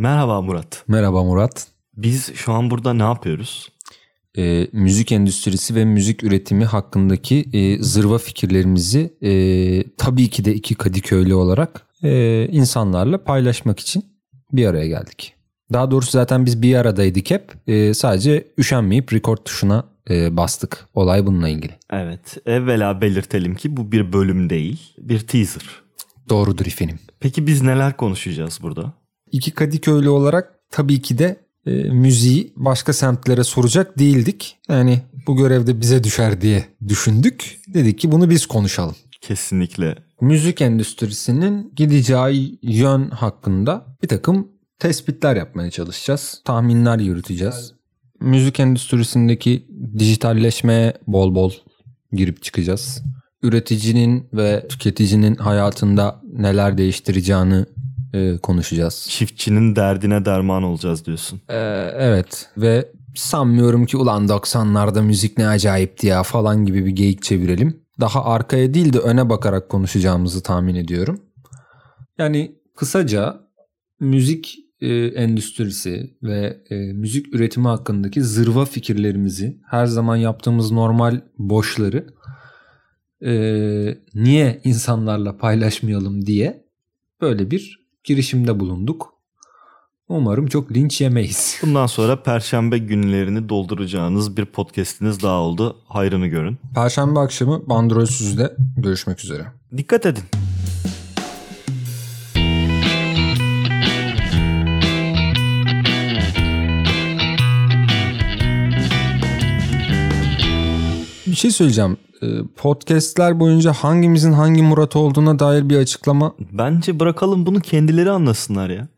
Merhaba Murat. Merhaba Murat. Biz şu an burada ne yapıyoruz? E, müzik endüstrisi ve müzik üretimi hakkındaki e, zırva fikirlerimizi e, tabii ki de iki Kadıköylü olarak e, insanlarla paylaşmak için bir araya geldik. Daha doğrusu zaten biz bir aradaydık hep. E, sadece üşenmeyip record tuşuna e, bastık. Olay bununla ilgili. Evet, evvela belirtelim ki bu bir bölüm değil, bir teaser. Doğrudur efendim. Peki biz neler konuşacağız burada? İki Kadıköylü olarak tabii ki de e, müziği başka semtlere soracak değildik. Yani bu görevde bize düşer diye düşündük. Dedik ki bunu biz konuşalım. Kesinlikle. Müzik endüstrisinin gideceği yön hakkında bir takım tespitler yapmaya çalışacağız. Tahminler yürüteceğiz. Müzik endüstrisindeki dijitalleşmeye bol bol girip çıkacağız. Üreticinin ve tüketicinin hayatında neler değiştireceğini e, konuşacağız. Çiftçinin derdine derman olacağız diyorsun. Ee, evet ve sanmıyorum ki ulan 90'larda müzik ne acayipti ya falan gibi bir geyik çevirelim. Daha arkaya değil de öne bakarak konuşacağımızı tahmin ediyorum. Yani kısaca müzik e, endüstrisi ve e, müzik üretimi hakkındaki zırva fikirlerimizi her zaman yaptığımız normal boşları e, niye insanlarla paylaşmayalım diye böyle bir girişimde bulunduk. Umarım çok linç yemeyiz. Bundan sonra perşembe günlerini dolduracağınız bir podcast'iniz daha oldu. Hayrını görün. Perşembe akşamı Bandrolsüz'de görüşmek üzere. Dikkat edin. Bir şey söyleyeceğim. Ee, Podcast'ler boyunca hangimizin hangi Murat olduğuna dair bir açıklama Bence bırakalım bunu kendileri anlasınlar ya.